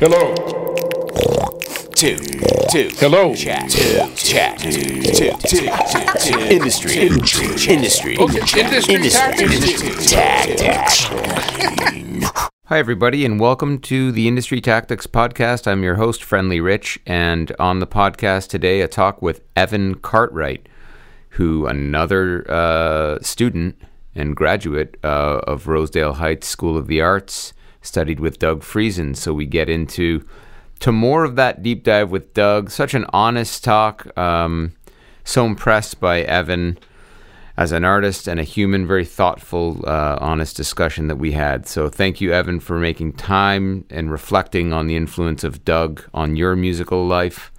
Hello. two, two. Hello. Chat, two, chat, two, two, two, two. Industry, industry, Okay, industry tactics. tactics. Hi, everybody, and welcome to the Industry Tactics Podcast. I'm your host, Friendly Rich, and on the podcast today, a talk with Evan Cartwright, who another uh, student and graduate uh, of Rosedale Heights School of the Arts, studied with Doug Friesen. So we get into to more of that deep dive with Doug. Such an honest talk. Um, so impressed by Evan as an artist and a human, very thoughtful, uh, honest discussion that we had. So thank you, Evan, for making time and reflecting on the influence of Doug on your musical life.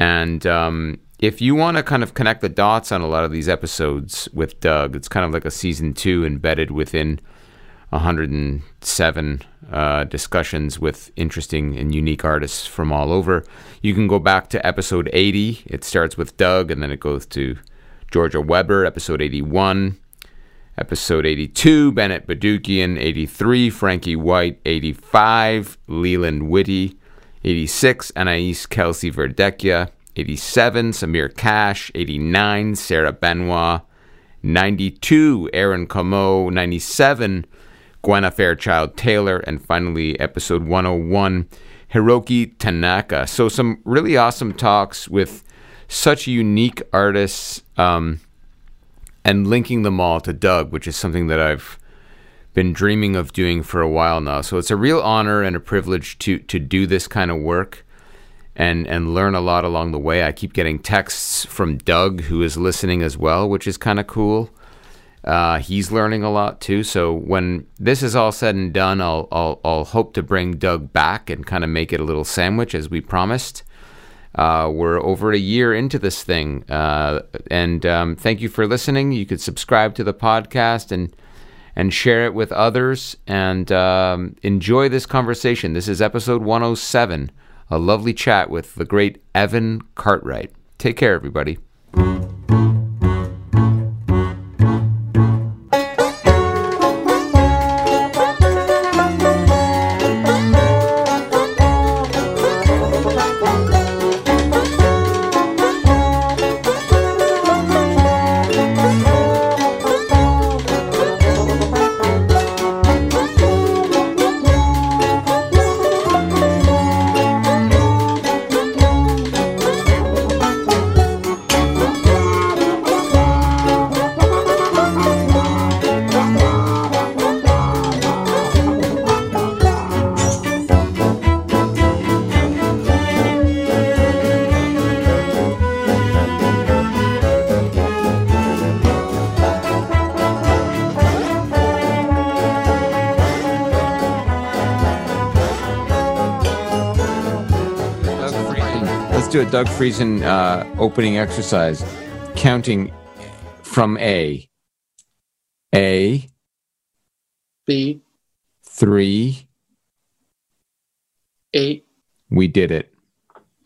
And um, if you want to kind of connect the dots on a lot of these episodes with Doug, it's kind of like a season two embedded within 107 uh, discussions with interesting and unique artists from all over. You can go back to episode 80. It starts with Doug and then it goes to Georgia Weber, episode 81. Episode 82, Bennett Bedoukian, 83, Frankie White, 85, Leland Whitty, 86, Anais Kelsey Verdecchia, 87, Samir Cash, 89, Sarah Benoit, 92, Aaron Como, 97, Gwenna Fairchild Taylor, and finally, episode 101, Hiroki Tanaka. So, some really awesome talks with such unique artists um, and linking them all to Doug, which is something that I've been dreaming of doing for a while now. So, it's a real honor and a privilege to, to do this kind of work. And, and learn a lot along the way. I keep getting texts from Doug, who is listening as well, which is kind of cool. Uh, he's learning a lot too. So when this is all said and done, I'll, I'll, I'll hope to bring Doug back and kind of make it a little sandwich as we promised. Uh, we're over a year into this thing. Uh, and um, thank you for listening. You could subscribe to the podcast and and share it with others and um, enjoy this conversation. This is episode 107, a lovely chat with the great Evan Cartwright. Take care, everybody. Doug Friesen uh, opening exercise, counting from A. A, B three. eight. We did it.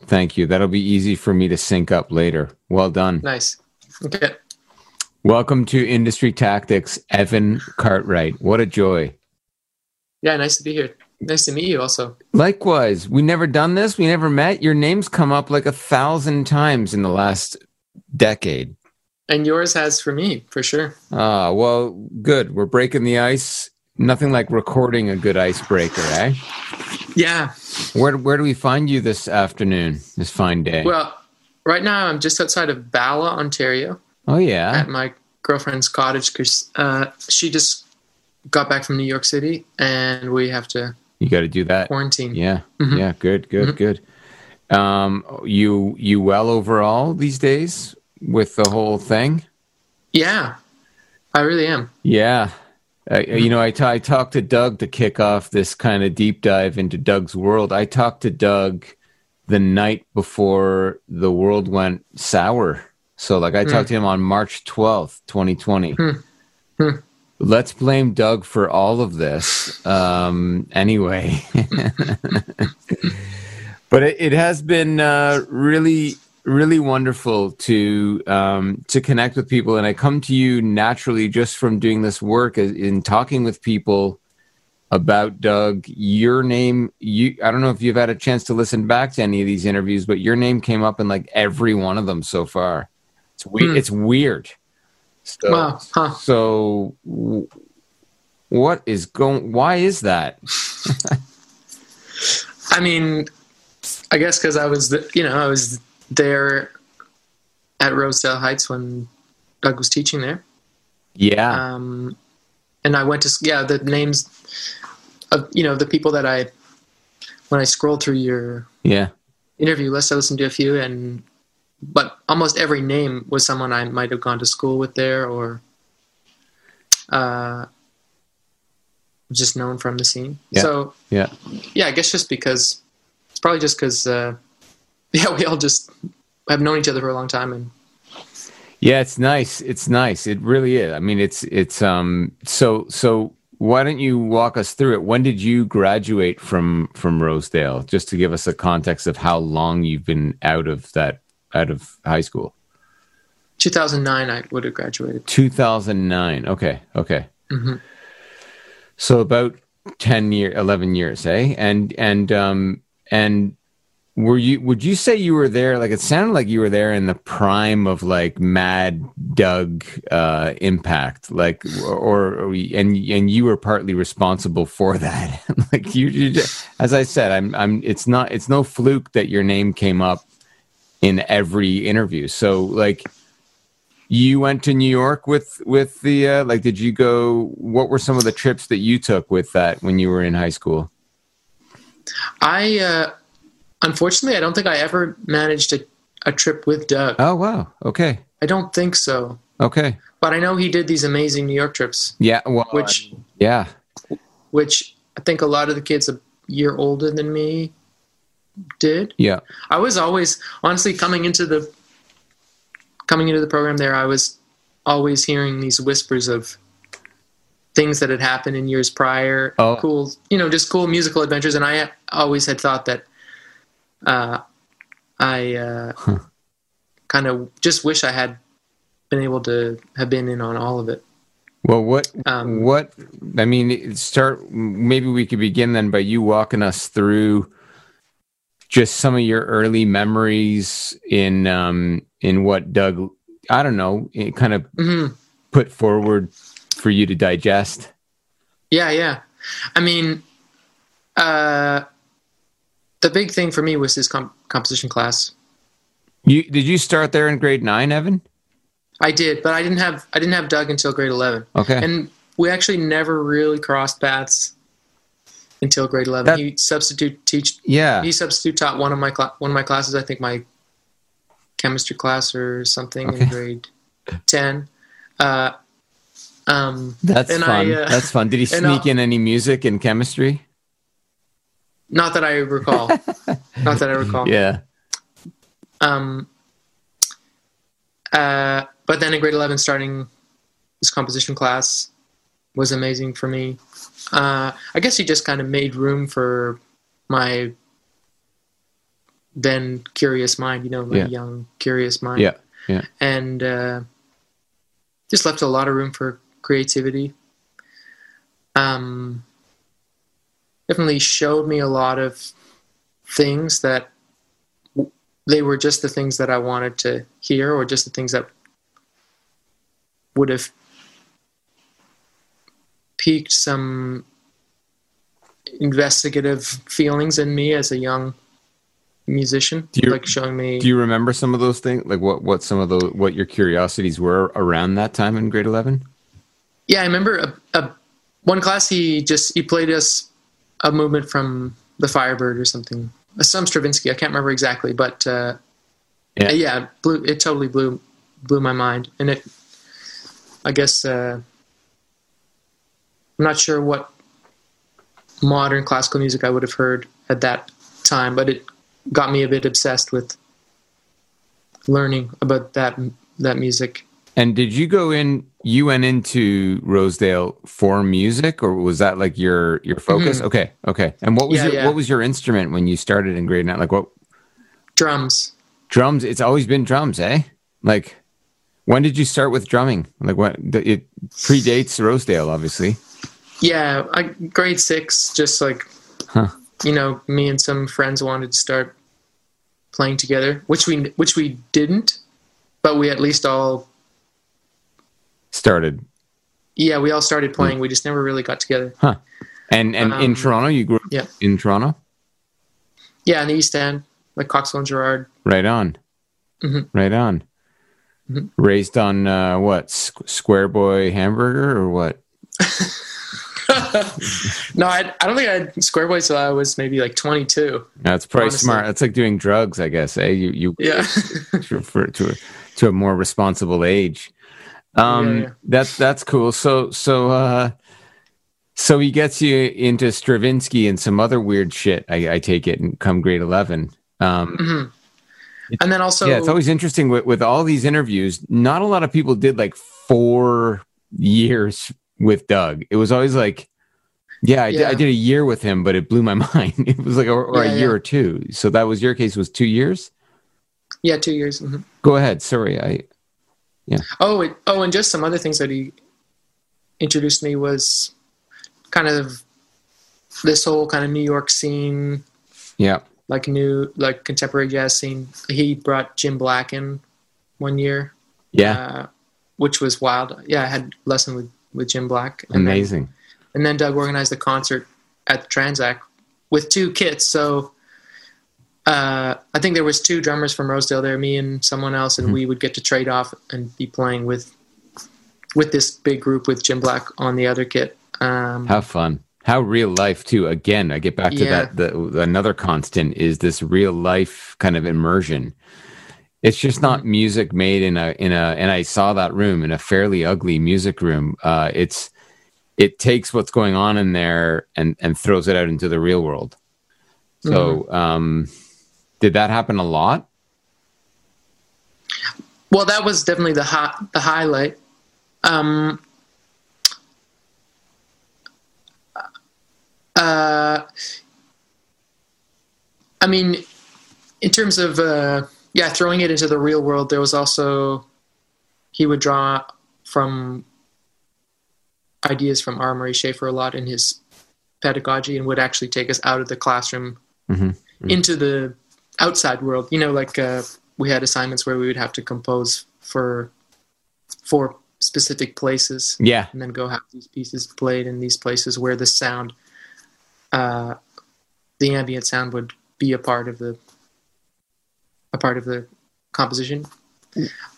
Thank you. That'll be easy for me to sync up later. Well done. Nice. Okay. Welcome to Industry Tactics, Evan Cartwright. What a joy. Yeah, nice to be here. Nice to meet you also. Likewise, we never done this. We never met. Your name's come up like a thousand times in the last decade. And yours has for me, for sure. Ah, well, good. We're breaking the ice. Nothing like recording a good icebreaker, eh? Yeah. Where where do we find you this afternoon? This fine day. Well, right now I'm just outside of Bala, Ontario, oh yeah. at my girlfriend's cottage because uh, she just got back from New York City and we have to You got to do that. quarantine. Yeah. Mhm. Yeah. Good. Good. Good. Um, you you well overall these days with the whole thing? Yeah, I really am. Yeah. Uh, you know, I I talked to Doug to kick off this kind of deep dive into Doug's world. I talked to Doug the night before the world went sour. So, like, I talked to him on March 12th, 2020. Hmm. Hmm. Let's blame Doug for all of this. Um, anyway, but it, it has been uh, really really wonderful to um, to connect with people, and I come to you naturally just from doing this work in talking with people about Doug. Your name, you I don't know if you've had a chance to listen back to any of these interviews, but your name came up in like every one of them so far. It's weird. Hmm. It's weird. So, Wow. Huh. so what is going? Why is that? I mean, I guess because I was, the, you know, I was there at Rosedale Heights when Doug was teaching there. Yeah, um, and I went to yeah the names of you know the people that I when I scrolled through your yeah, interview list I listened to a few and but almost every name was someone I might have gone to school with there or uh, just known from the scene. Yeah. So yeah. yeah, I guess just because it's probably just because uh, yeah we all just have known each other for a long time and Yeah, it's nice. It's nice. It really is. I mean, it's it's um. So so why don't you walk us through it? When did you graduate from from Rosedale? Just to give us a context of how long you've been out of that out of high school. 2009 I would have graduated. Two thousand nine. Okay. Okay. Mhm. So about ten year, eleven years, eh? And and um and were you? Would you say you were there? Like it sounded like you were there in the prime of like Mad Doug uh, impact, like or, or and and you were partly responsible for that. like you, you just, as I said, I'm I'm. It's not. It's no fluke that your name came up in every interview. So like you went to New York with with the uh, like did you go what were some of the trips that you took with that when you were in high school? I uh, unfortunately I don't think I ever managed a, a trip with Doug. Oh wow. Okay. I don't think so. Okay. But I know he did these amazing New York trips, Yeah, well which yeah. which I think a lot of the kids a year older than me did. Yeah. I was always honestly coming into the coming into the program there I was always hearing these whispers of things that had happened in years prior Oh. cool you know just cool musical adventures and I always had thought that uh, I uh, kind of just wish I had been able to have been in on all of it Well, what Um, what I mean start maybe we could begin then by you walking us through just some of your early memories in um in what Doug I don't know, it kind of hmm put forward for you to digest. Yeah, yeah. I mean, uh, the big thing for me was his comp- composition class. You did you start there in grade 9, Evan? I did, but I didn't have I didn't have Doug until grade eleven, Okay. and we actually never really crossed paths until grade eleven. That- he substitute teach yeah. he substitute taught one of my cla- one of my classes. I think my chemistry class or something Okay. in grade ten. Uh, um, That's fun. I, uh, That's fun. Did he sneak in any music in chemistry? not that I recall. not that I recall. Yeah. Um, uh, but then in grade 11, starting this composition class was amazing for me. Uh, I guess he just kind of made room for my then curious mind, you know, my Yeah. young curious mind. Yeah. Yeah. And uh, just left a lot of room for creativity. Um, definitely showed me a lot of things that they were just the things that I wanted to hear, or just the things that would have piqued some investigative feelings in me as a young musician. Do you- like showing me. Do you remember some of those things? Like what what some of the what your curiosities were around that time in grade 11? yeah, I remember a, a one class. He just he played us a movement from the Firebird or something. Some Stravinsky. I can't remember exactly, but uh, Yeah. yeah, it blew it totally blew blew my mind, and it. I guess uh, I'm not sure what modern classical music I would have heard at that time, but it got me a bit obsessed with learning about that that music. And did you go in? You went into Rosedale for music, or was that like your your focus? Okay, okay. And what was Mm-hmm. Yeah, your yeah. what was your instrument when you started in grade nine? Like what Drums. drums? It's always been drums, eh? Like when did you start with drumming? Like what? It predates Rosedale, obviously. Yeah, I, grade six, just like Huh. you know, me and some friends wanted to start playing together, which we which we didn't, but we at least all Started. yeah we all started playing. We just never really got together. Huh. And and in Um, Toronto, you grew up yeah. in Toronto? Yeah, in the East End, like Coxwell and Gerrard. Right on. Mhm. Right on. Mhm. Raised on uh, what? Squ- Square Boy hamburger or what? No, I, I don't think I had Square Boys till I was maybe like 22. That's pretty Honestly. smart. That's like doing drugs, I guess. Eh? You you Yeah. to, for, to a, to a more responsible age. Um, Yeah, yeah. that's that's cool. So so uh, so he gets you into Stravinsky and some other weird shit. I, I take it, and come grade eleven. Um, Mhm. And then also, yeah, it's always interesting with, with all these interviews. Not a lot of people did like four years with Doug. It was always like, yeah, I, Did, I did a year with him, but it blew my mind. It was like, or, or Yeah, a year yeah. or two. So that was your case. Was two years? yeah, two years. mhm. Go ahead. Sorry, I. Yeah. Oh, it, oh, and just some other things that he introduced me was kind of this whole kind of New York scene, Yeah. like new, like contemporary jazz scene. He brought Jim Black in one year, Yeah. uh, which was wild. Yeah, I had lesson with with Jim Black. And then- Amazing. And then Doug organized a concert at the Tranzac with two kits. So uh, I think there was two drummers from Rosedale there, me and someone else, and we would get to trade off and be playing with with this big group with Jim Black on the other kit. Um, How fun. How real life too. Again, I get back to Yeah. that. The, another constant is this real life kind of immersion. It's just Mm-hmm. not music made in a in a. And I saw that room in a fairly ugly music room. Uh, it's it takes what's going on in there and and throws it out into the real world. So, Mm-hmm. um, did that happen a lot? well, that was definitely the hot the highlight. Um, uh, I mean, in terms of uh, yeah, throwing it into the real world, there was also he would draw from ideas from R. Murray Schafer a lot in his pedagogy, and would actually take us out of the classroom Mhm. into the outside world. You know, like uh, we had assignments where we would have to compose for for specific places Yeah, and then go have these pieces played in these places where the sound uh, the ambient sound would be a part of the a part of the composition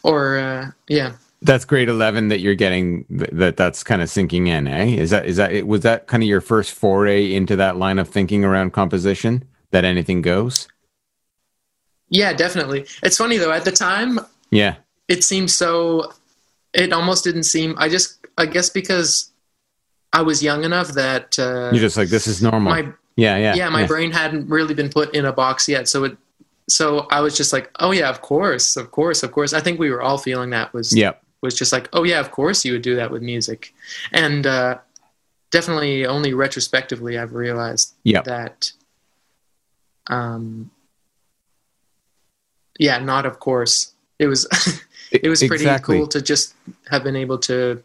or uh, yeah that's grade eleven that you're getting. That that's kind of sinking in. Eh? Is that is that was that kind of your first foray into that line of thinking around composition? That anything goes. yeah definitely it's funny though at the time Yeah. it seemed so it almost didn't seem i just i guess because i was young enough that uh, You're just like this is normal. my yeah, yeah, yeah, my brain hadn't really been put in a box yet. So it, so I was just like, oh yeah, of course, of course, of course. I think we were all feeling that was Yep. Was just like, oh yeah, of course you would do that with music, and uh, definitely only retrospectively I've realized Yep. that. Um. Yeah, not of course. It was it was pretty Exactly. cool to just have been able to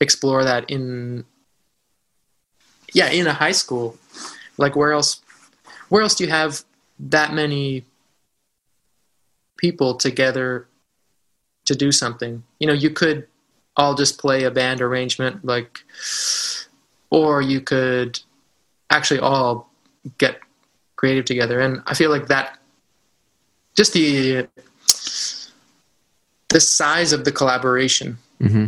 explore that in yeah in a high school like where else where else do you have that many people together to do something. You know you could all just play a band arrangement like or you could actually all get creative together. And i feel like that just the the size of the collaboration hmm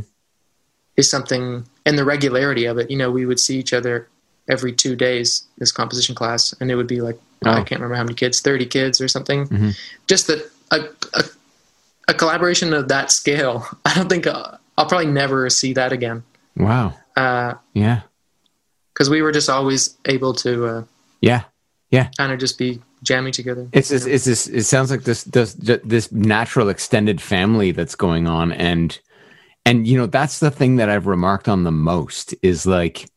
is something and the regularity of it. You know we would see each other every two days this composition class and it would be like i Oh. can't remember how many kids 30 kids or something. Mhm. just that a, a, a collaboration of that scale i don't think uh, i'll probably never see that again Wow. because Yeah. Because we were just always able to uh, Yeah. kind of just be jamming together It's this, it's this. It sounds like this, this this natural extended family that's going on, and and you know that's the thing that I've remarked on the most is like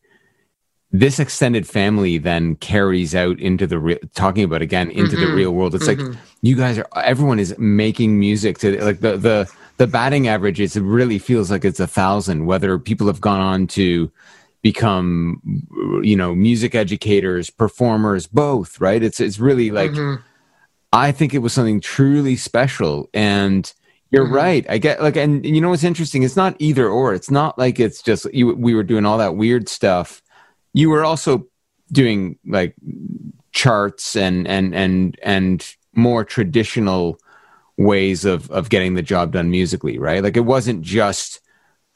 this extended family then carries out into the real talking about again into the Mhm. real world. It's like Mhm. you guys are everyone is making music to like the the the batting average. is It really feels like it's a thousand. Whether people have gone on to become you know music educators performers both right it's it's really like Mhm. i think it was something truly special and you're Mhm. right i get like and you know what's interesting it's not either or it's not like it's just you we were doing all that weird stuff you were also doing like charts and and and and more traditional ways of of getting the job done musically right? Like it wasn't just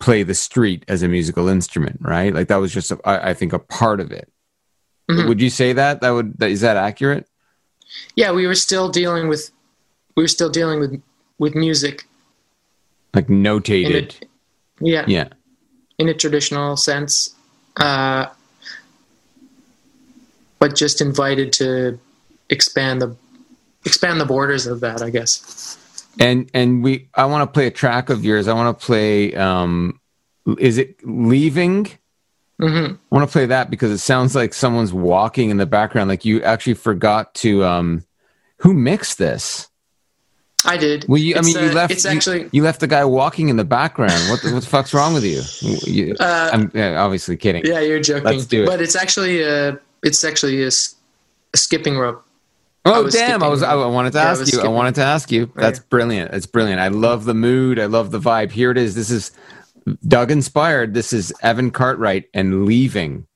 play the street as a musical instrument right? Like that was just a, I, I think a part of it. Mhm. would you say that? That would that, is that accurate? Yeah, we were still dealing with we were still dealing with with music. Like notated. A yeah, yeah. In a traditional sense, uh, but just invited to expand the expand the borders of that. I guess. and and we i want to play a track of yours i want to play um is it leaving hmm i want to play that because it sounds like someone's walking in the background like you actually forgot to um who mixed this I did. well you, i mean you uh, left It's you- actually. you, left the guy walking in the background what the, what the fuck's wrong with you, You- Uh, i'm yeah, obviously kidding yeah, you're joking. Let's do it. But it's actually a. It's actually a skipping rope. Oh was damn! I was. I wanted to yeah, ask you. I wanted to ask you. That's yeah. brilliant. It's brilliant. I love the mood. I love the vibe. Here it is. This is Doug inspired. This is Evan Cartwright and leaving.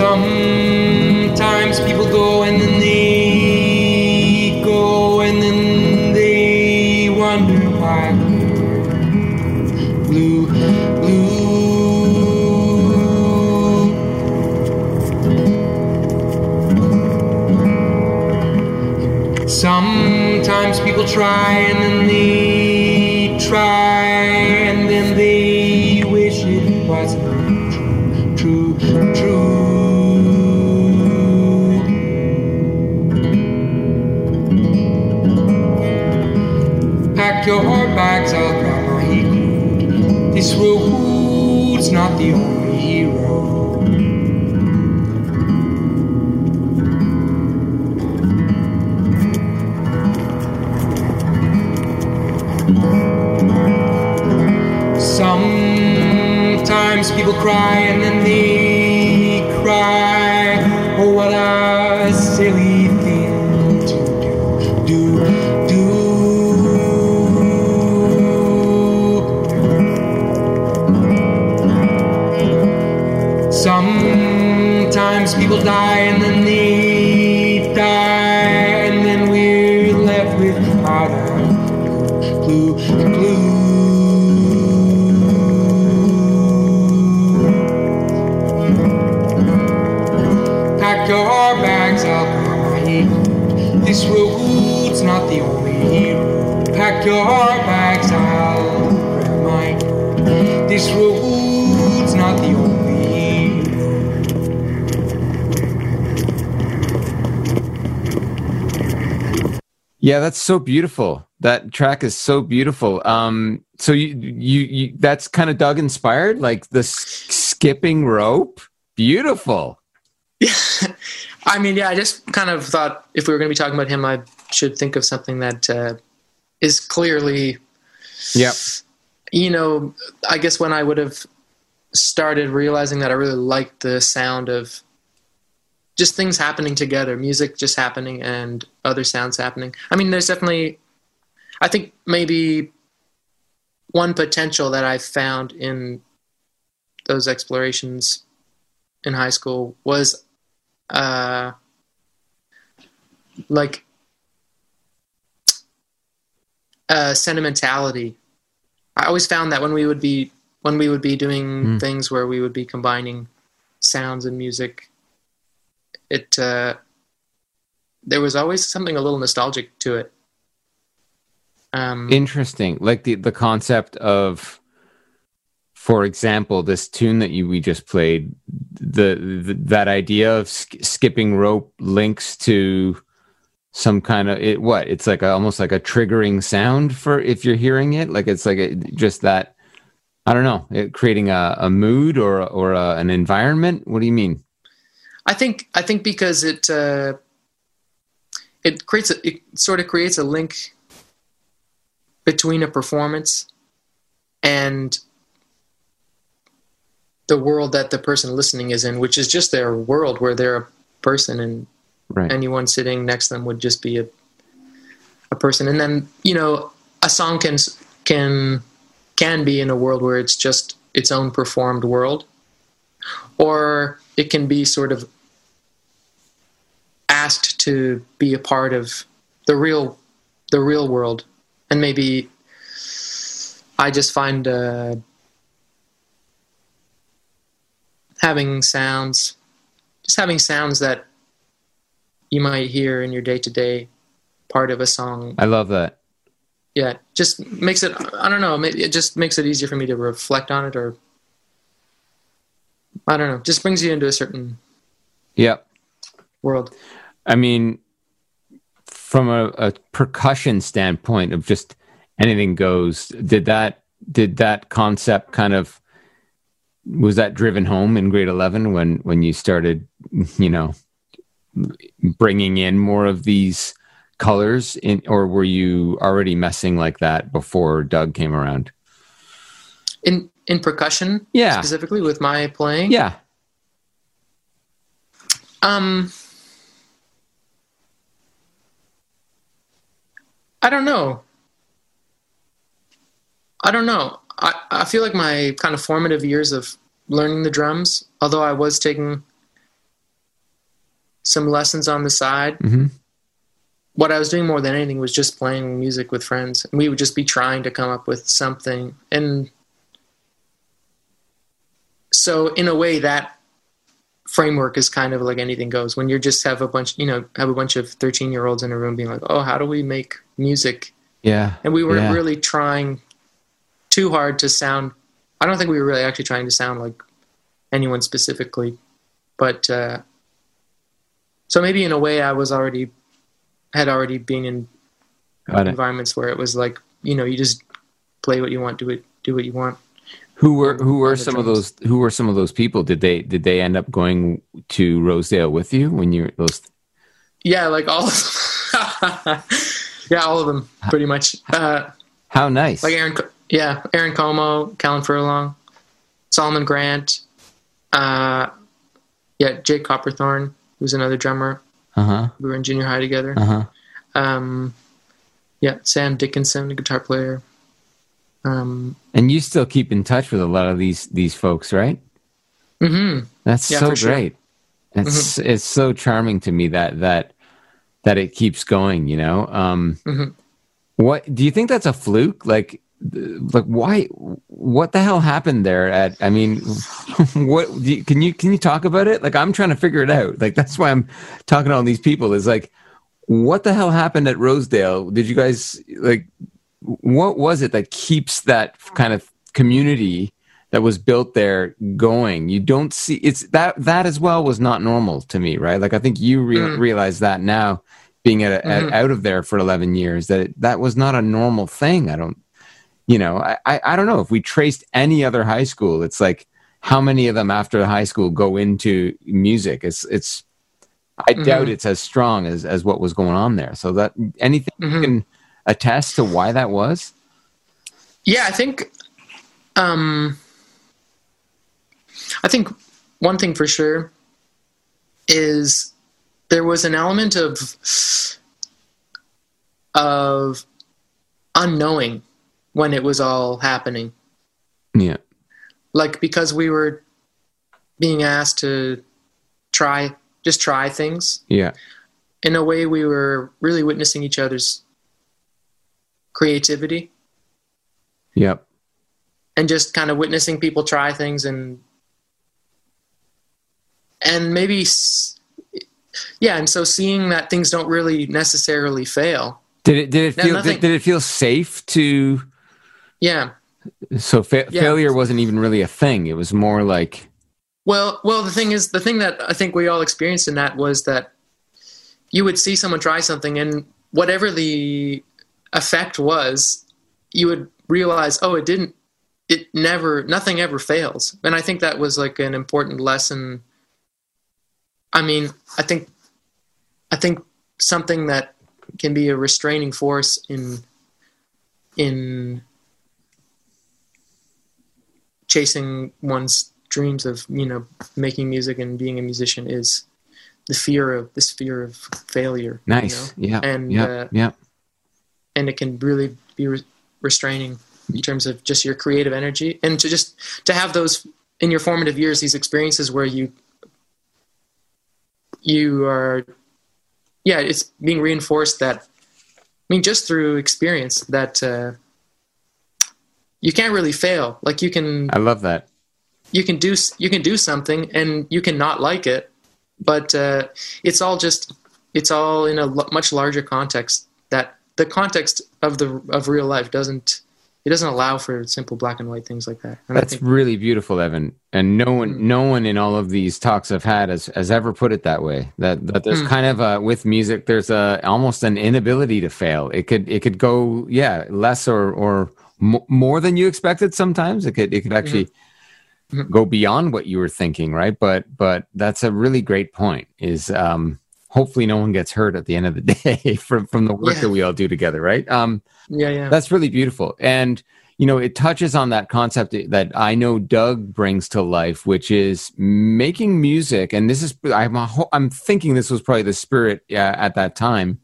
Sometimes people go and then they go and then they wonder why. Blue, blue. Sometimes people try and then they not the only road. Sometimes people cry your bags, I'll grab my heat. This road's not the only road. Yeah, that's so beautiful. That track is so beautiful. Um, so you you, you that's kind of Doug inspired, like the s- skipping rope. Beautiful. Yeah. I mean, yeah, I just kind of thought if we were going to be talking about him, I should think of something that uh, is clearly, Yep. you know, I guess when I would have started realizing that I really liked the sound of just things happening together, music just happening and other sounds happening. I mean, there's definitely, I think maybe one potential that I found in those explorations in high school was uh, like uh, sentimentality. I always found that when we would be when we would be doing Mm. things where we would be combining sounds and music, it uh, there was always something a little nostalgic to it. Um, Interesting. Like the the concept of, for example, this tune that you we just played, the, the that idea of sk- skipping rope links to some kind of it. What it's like a, almost like a triggering sound for if you're hearing it. Like it's like a, just that. I don't know. It, creating a, a mood or or a, an environment. What do you mean? I think I think because it uh, it creates a, it sort of creates a link between a performance and the world that the person listening is in, which is just their world where they're a person and Right. anyone sitting next to them would just be a a person. And then you know a song can can can be in a world where it's just its own performed world, or it can be sort of asked to be a part of the real the real world and maybe i just find uh, having sounds just having sounds that you might hear in your day-to-day part of a song. I love that. yeah just makes it i don't know it just makes it easier for me to reflect on it or i don't know just brings you into a certain yeah world. I mean, from a, a percussion standpoint of just anything goes, did that did that concept kind of was that driven home in grade eleven when when you started, you know, bringing in more of these colors in, or were you already messing like that before Doug came around? in in percussion Yeah. specifically with my playing Yeah. um i don't know i don't know i i feel like my kind of formative years of learning the drums although i was taking some lessons on the side. Hmm what i was doing more than anything was just playing music with friends. And we would just be trying to come up with something. And so in a way that framework is kind of like anything goes. When you just have a bunch you know have a bunch of 13 year olds in a room being like oh how do we make music? Yeah. and we weren't Yeah. really trying too hard to sound i don't think we were really actually trying to sound like anyone specifically but uh so maybe in a way i was already had already been in Got it. environments where it was like you know you just play what you want do it do what you want Who were who were some of those who were some of those people? Did they did they end up going to Rosedale with you when you were those yeah like all of them yeah all of them pretty much uh How nice. like Aaron, yeah, Aaron Como, Callan Furlong, Solomon Grant, uh, yeah, Jake Copperthorne, who's another drummer. uh huh. We were in junior high together. Uh huh. Um, yeah, Sam Dickinson, a guitar player. Um, And you still keep in touch with a lot of these these folks, right? hmm That's Yeah, so sure. great. It's it's so charming to me that that that it keeps going. You know. Um, Mhm. What do you think that's a fluke? Like, like why? What the hell happened there? At I mean, what do you, can you can you talk about it? Like, I'm trying to figure it out. Like, that's why I'm talking to all these people. Is like, what the hell happened at Rosedale? Did you guys like? What was it that keeps that kind of community that was built there going? You don't see it's that that as well was not normal to me, right? Like, I think you re- Mm. realize that now, being at, at Mhm. out of there for 11 years, that it, that was not a normal thing. I don't, you know, I, I I don't know if we traced any other high school. It's like how many of them after high school go into music? It's it's. I doubt Mhm. it's as strong as as what was going on there. So that anything you Mhm. can attest to why that was? Yeah, I think, um, I think one thing for sure is there was an element of of unknowing when it was all happening Yeah. like because we were being asked to try just try things Yeah. in a way we were really witnessing each other's creativity Yep. and just kind of witnessing people try things and and maybe yeah and so seeing that things don't really necessarily fail Did it did it feel nothing- did, did it feel safe to yeah so fa- Yeah. failure wasn't even really a thing. It was more like well well the thing is the thing that i think we all experienced in that was that you would see someone try something and whatever the effect was you would realize oh it didn't it never nothing ever fails and i think that was like an important lesson i mean i think i think something that can be a restraining force in in chasing one's dreams of you know making music and being a musician is the fear of this fear of failure you nice. know? Yeah. and yeah. uh, yeah. and it can really be re- restraining in terms of just your creative energy and to just to have those in your formative years these experiences where you you are yeah it's being reinforced that i mean just through experience that uh, you can't really fail like you can I love that. you can do you can do something and you can not like it but uh, it's all just it's all in a l- much larger context that the context of the of real life doesn't it doesn't allow for simple black and white things like that and That's think really beautiful, Evan. And no one, Mm. no one in all of these talks I've had has, has ever put it that way. That that there's Mm. kind of a with music, there's a almost an inability to fail. It could it could go yeah less or or m- more than you expected. Sometimes it could it could actually Mhm. go beyond what you were thinking, right? But but that's a really great point. Is um hopefully no one gets hurt at the end of the day from from the work Yeah. that we all do together, right? Um. yeah yeah That's really beautiful. And, you know, it touches on that concept that I know Doug brings to life, which is making music. And this is, I'm, a ho- I'm thinking this was probably the spirit uh, at that time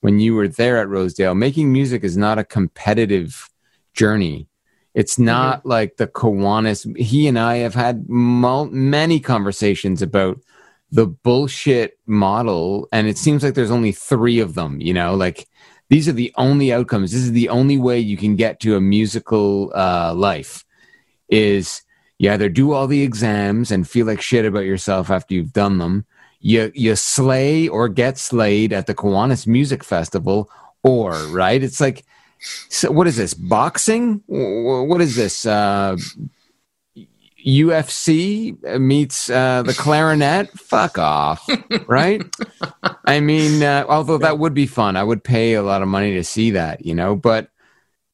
when you were there at Rosedale. Making music is not a competitive journey. It's not like the Kiwanis. He and I have had mul- many conversations about the bullshit model, and it seems like there's only three of them. You know, like these are the only outcomes. This is the only way you can get to a musical uh, life. Is you either do all the exams and feel like shit about yourself after you've done them. You you slay or get slayed at the Kiwanis Music Festival, or right? It's like, so what is this? Boxing? What is this? Uh, UFC meets uh, the clarinet? Fuck off, right? I mean, uh, although that would be fun, I would pay a lot of money to see that, you know. But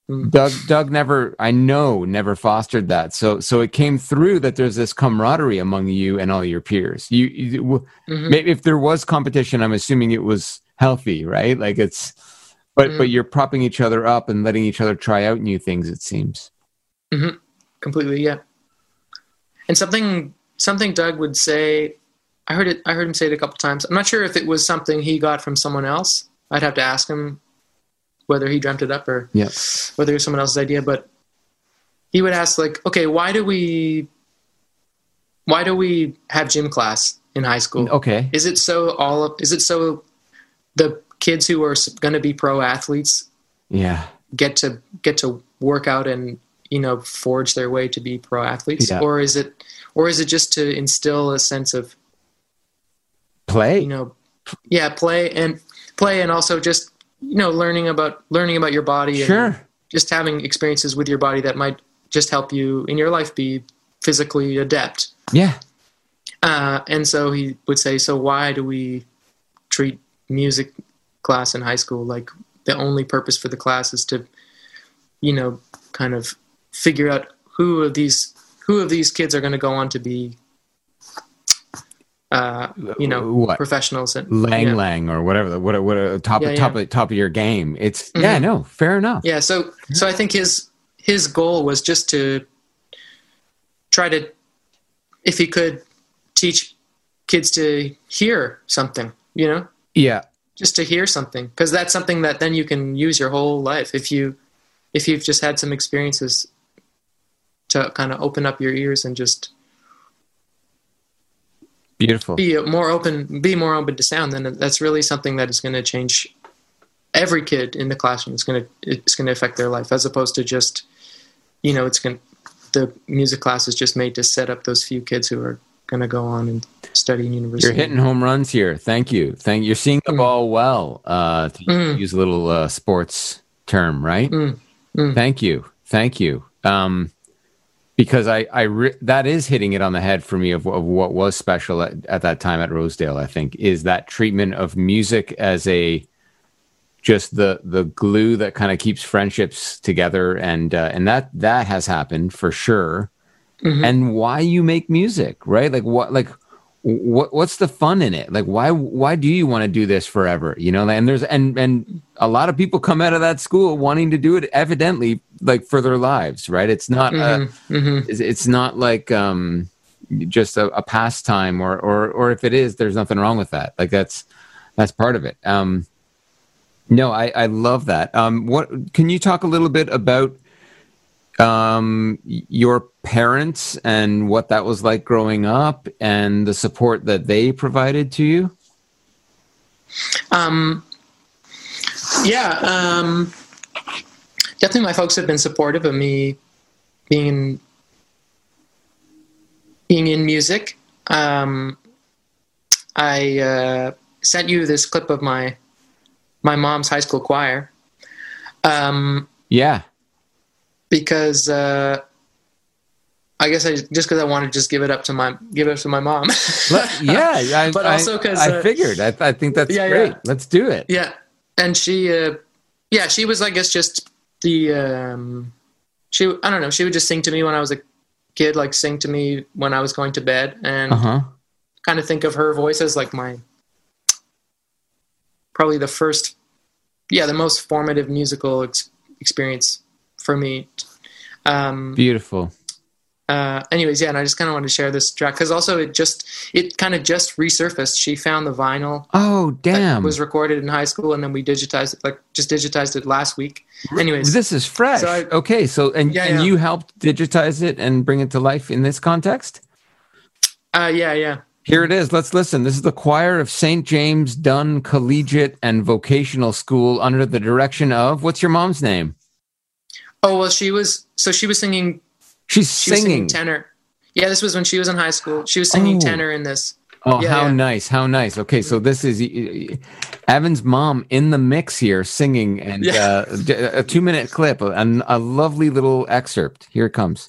Mm. Doug, Doug never, I know, never fostered that. So, so it came through that there's this camaraderie among you and all your peers. You, you Mhm. maybe if there was competition, I'm assuming it was healthy, right? Like it's, but Mm. but you're propping each other up and letting each other try out new things. It seems. completely yeah and something something doug would say i heard it i heard him say it a couple times i'm not sure if it was something he got from someone else i'd have to ask him whether he dreamt it up or Yeah. whether it was someone else's idea but he would ask like okay why do we why do we have gym class in high school Okay. is it so all of, is it so the kids who are going to be pro athletes Yeah. get to get to work out and you know forge their way to be pro athletes Yeah. or is it or is it just to instill a sense of Play. you know yeah play and play and also just you know learning about learning about your body and sure. just having experiences with your body that might just help you in your life be physically adept Yeah. uh, and so he would say so why do we treat music class in high school like the only purpose for the class is to you know kind of figure out who of these who of these kids are going to go on to be uh, you know What? professionals and Lang yeah. Lang or whatever. What what uh, top Yeah, top yeah. of top of your game. It's yeah. Mhm. No. Fair enough. Yeah, so so I think his his goal was just to try to, if he could, teach kids to hear something, you know, Yeah. Just to hear something, because that's something that then you can use your whole life if you if you've just had some experiences to kind of open up your ears and just Beautiful. be more open be more open to sound then that's really something that is going to change every kid in the classroom it's going to it's going to affect their life as opposed to just you know it's going the music class is just made to set up those few kids who are going to go on and study in university You're hitting home runs here. Thank you. Thank you. You're seeing the ball well. Uh, to Mm. use a little uh, sports term, right? Mm. Mm. Thank you. Thank you. Um, because I, I re- that is hitting it on the head for me of, of what was special at, at that time at Rosedale. I think is that treatment of music as a just the the glue that kind of keeps friendships together, and uh, and that that has happened for sure. Mhm. And why you make music, right? Like what, like what what's the fun in it? Like why why do you want to do this forever? You know, and there's and and a lot of people come out of that school wanting to do it evidently like for their lives, right? It's not a, hmm it's- it's not like um just a, a pastime or or or if it is there's nothing wrong with that like that's that's part of it um no i i love that um what can you talk a little bit about um your parents and what that was like growing up and the support that they provided to you? Um, yeah, um, definitely my folks have been supportive of me being being in music. Um, I uh, sent you this clip of my my mom's high school choir. Um, yeah because uh, I guess I just because I wanted to just give it up to my give it up to my mom. Yeah I, But also because i uh, figured I, I think that's Yeah, great yeah. let's do it Yeah, and she, uh, yeah, she was, I guess, just the. Um, she, I don't know. She would just sing to me when I was a kid, like sing to me when I was going to bed, and uh-huh kind of think of her voice as like my, probably the first, yeah, the most formative musical ex- experience for me. Um, beautiful uh, anyways, yeah, and I just kind of wanted to share this track because also it just it kind of just resurfaced. She found the vinyl oh that damn was recorded in high school, and then we digitized it, like just digitized it last week. Anyways, This is fresh. So I- okay, so and, Yeah, and yeah. you helped digitize it and bring it to life in this context? uh, yeah, yeah. Here it is. Let's listen. This is the choir of St. James Dunn Collegiate and Vocational School under the direction of what's your mom's name? Oh well, she was so she was singing. She's She was singing. singing tenor. Yeah, this was when she was in high school. She was singing Oh. tenor in this. oh, Yeah, how yeah. nice. How nice. Okay, so this is Evan's mom in the mix here singing and Yeah. uh, a 2-minute clip, a, a lovely little excerpt. Here it comes.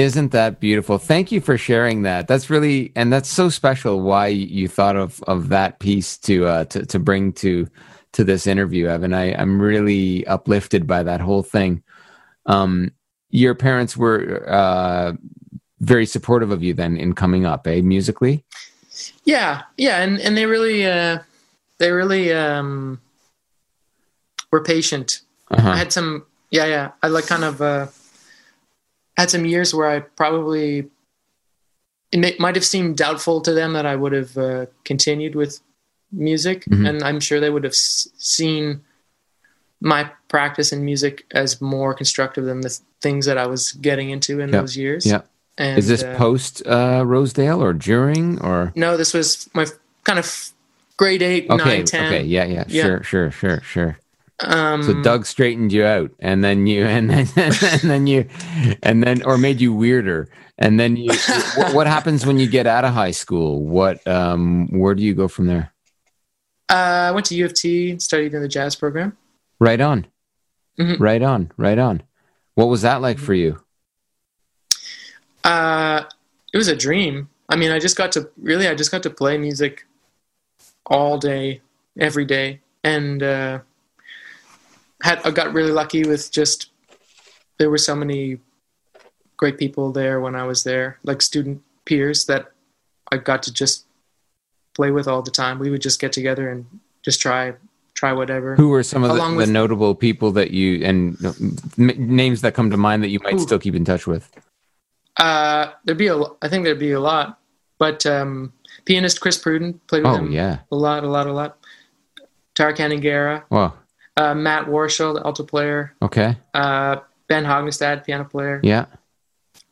Isn't that beautiful? Thank you for sharing that. That's really and that's so special. Why you thought of of that piece to uh, to to bring to to this interview, Evan. I I'm really uplifted by that whole thing. Um, your parents were uh, very supportive of you then in coming up, eh? Musically. Yeah, yeah, and and they really uh, they really um, were patient. Uh-huh. I had some, yeah, yeah. I like kind of uh, had some years where I probably it may, might have seemed doubtful to them that I would have uh, continued with music, Mhm. and I'm sure they would have s- seen my practice in music as more constructive than the things that I was getting into in Yep. those years. Yeah. And, Is this uh, post uh, Rosedale or during or? No, this was my f- kind of grade eight, Okay. nine, ten. Okay. Yeah. Yeah. Yeah. Sure. Sure. Sure. Sure. Um, So Doug straightened you out, and then you, and then, and then you, and then, or made you weirder, and then you. what, what happens when you get out of high school? What, um, where do you go from there? uh, I went to U of T, studied in the jazz program. Right on, Mhm. right on, right on. What was that like for you? Uh, it was a dream. I mean, I just got to really, I just got to play music all day, every day, and uh, had I got really lucky with just there were so many great people there when I was there, like student peers that I got to just play with all the time. We would just get together and just try try whatever. Who were some of the, with- notable people that you and m- names that come to mind that you might Ooh. still keep in touch with? Uh, there'd be a, I think there'd be a lot, but um, pianist Chris Pruden played with Oh him yeah, a lot, a lot, a lot. Tarkan Angara, well, uh, Matt Woroshyl, the alto player, okay, uh, Ben Hognestad, piano player, yeah,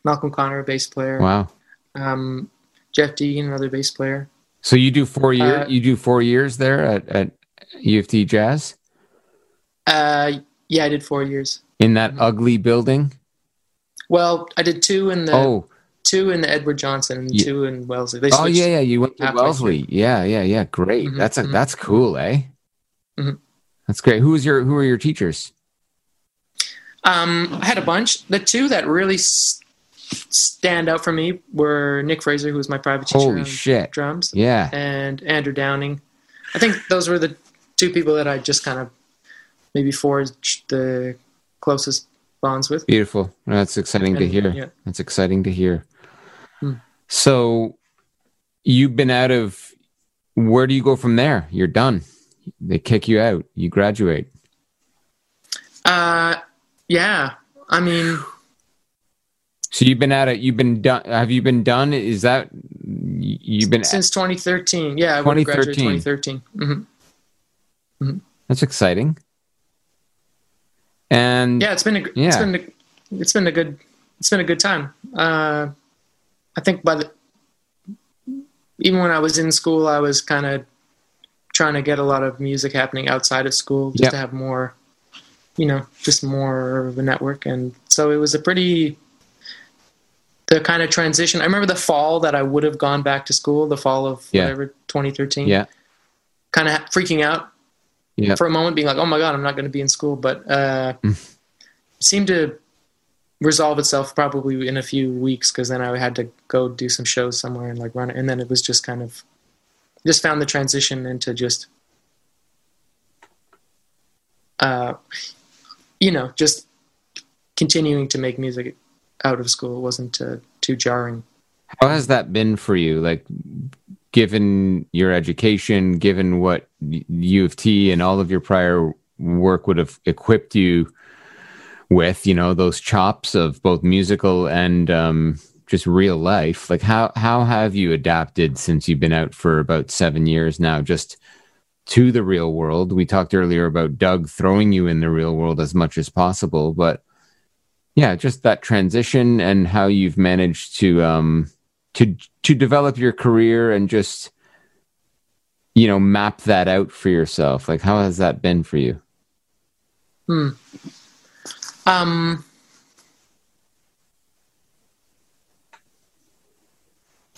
Malcolm Connor, bass player, wow. um, Jeff Deegan, another bass player. So you do four year, Uh, you do four years there at at U of T Jazz Uh, yeah, I did four years. in that ugly building. Well, I did two in the oh, two in the Edward Johnson and Yeah. two in Wellesley. They oh yeah, yeah. You went to Wellesley. Yeah, yeah, yeah. Great. Mhm, That's a mhm. that's cool, eh? Mhm. That's great. Who was your who were your teachers? Um, I had a bunch. The two that really s- stand out for me were Nick Fraser, who was my private teacher Holy shit! drums, Yeah, and Andrew Downing. I think those were the two people that I just kind of maybe forged the closest bonds with. beautiful. That's exciting to hear. yeah. That's exciting to hear. Hmm. So you've been out of. Where do you go from there? You're done. They kick you out. You graduate. Uh, yeah. I mean, So you've been at it. You've been done. Have you been done? Is that you've been? since 2013. Yeah, I would have graduated 2013. 2013. hmm That's exciting. And Yeah, it's been a, it's Yeah. been a, it's been a good it's been a good time. Uh, I think by the even when I was in school, I was kind of trying to get a lot of music happening outside of school just Yep. to have more, you know, just more of a network. And so it was a pretty the kind of transition. I remember the fall that I would have gone back to school, the fall of Yeah. whatever 2013. yeah, kind of freaking out Yeah. for a moment, being like, "Oh my god, I'm not going to be in school," but uh, Mm. it seemed to resolve itself probably in a few weeks because then I had to go do some shows somewhere and like run it, and then it was just kind of just found the transition into just uh, you know just continuing to make music out of school wasn't uh, too jarring. How has that been for you? Like, given your education, given what U of T and all of your prior work would have equipped you with, you know, those chops of both musical and um, just real life. Like, how how have you adapted since you've been out for about seven years now? Just to the real world. We talked earlier about Doug throwing you in the real world as much as possible, but yeah, just that transition and how you've managed to um, to to develop your career and just you know map that out for yourself. Like, how has that been for you? Hmm um,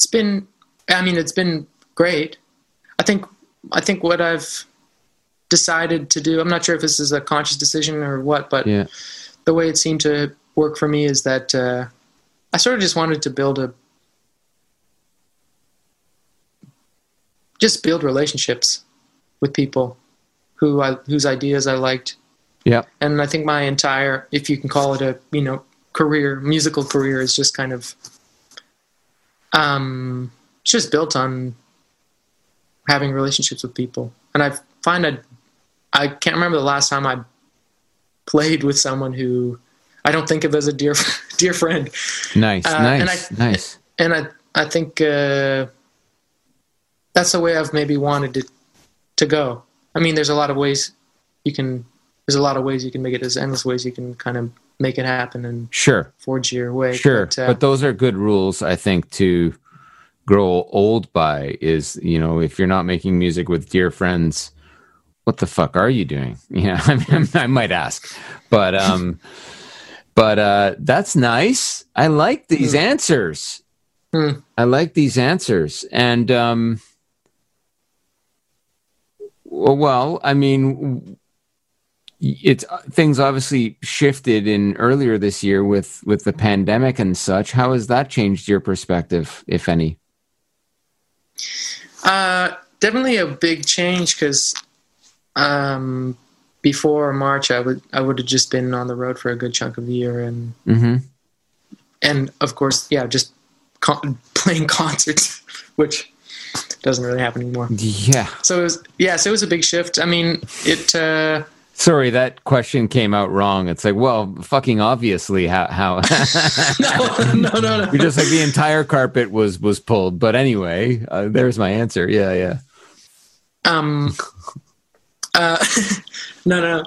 it's been, I mean, it's been great. I think, I think what I've decided to do, I'm not sure if this is a conscious decision or what, but Yeah, the way it seemed to work for me is that uh, I sort of just wanted to build a just build relationships with people who I whose ideas I liked. Yeah. And I think my entire if you can call it a, you know, career, musical career is just kind of um it's just built on having relationships with people. And I find that I can't remember the last time I played with someone who I don't think of as a dear dear friend. Nice, Uh, nice, and I- nice. And I I think uh, that's the way I've maybe wanted it to go. I mean, there's a lot of ways you can. There's a lot of ways you can make it. There's endless ways you can kind of make it happen and Sure, forge your way. sure. But, uh, but those are good rules, I think, to grow old by. Is you know, if you're not making music with dear friends, what the fuck are you doing? Yeah, I mean, I might ask, but um, but uh, that's nice. I like these answers. Hmm. I like these answers, and um, well, well, I mean, it's things obviously shifted in earlier this year with with the pandemic and such. How has that changed your perspective, if any? Uh, definitely a big change because um, before March, I would I would have just been on the road for a good chunk of the year, and Mm-hmm. and of course, yeah, just con- playing concerts, which doesn't really happen anymore. Yeah. So it was yeah, so it was a big shift. I mean, it uh, Sorry, that question came out wrong. It's like, well, fucking obviously, how how no, no, no, no. you're just like the entire carpet was was pulled. But anyway, uh, there's my answer. Yeah, yeah. um uh no no